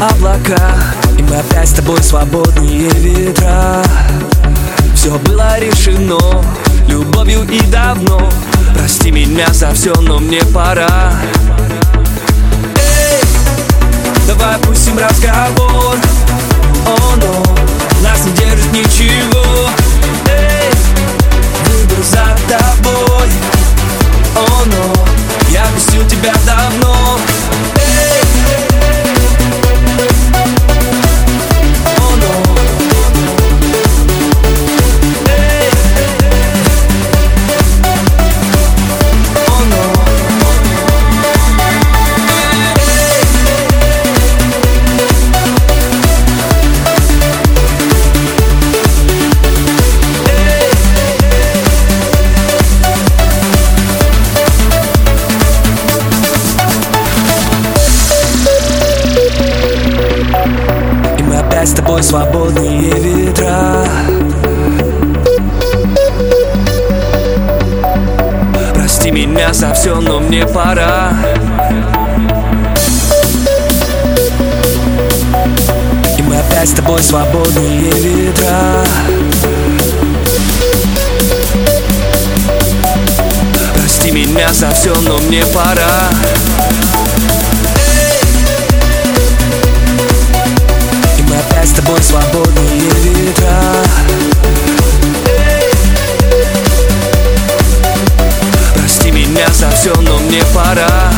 облака И мы опять с тобой свободные ветра. Все было решено любовью и давно. Прости меня за все, но мне пора. Эй, давай опустим разговор. О, но нас не держит ничего. Эй, выбор за тобой. О, но я пустил тебя давно опять с тобой свободные ветра. Прости меня за все, но мне пора. И мы опять с тобой свободные ветра. Прости меня за все, но мне пора тобой свободные ветра. Прости меня за все, но мне пора.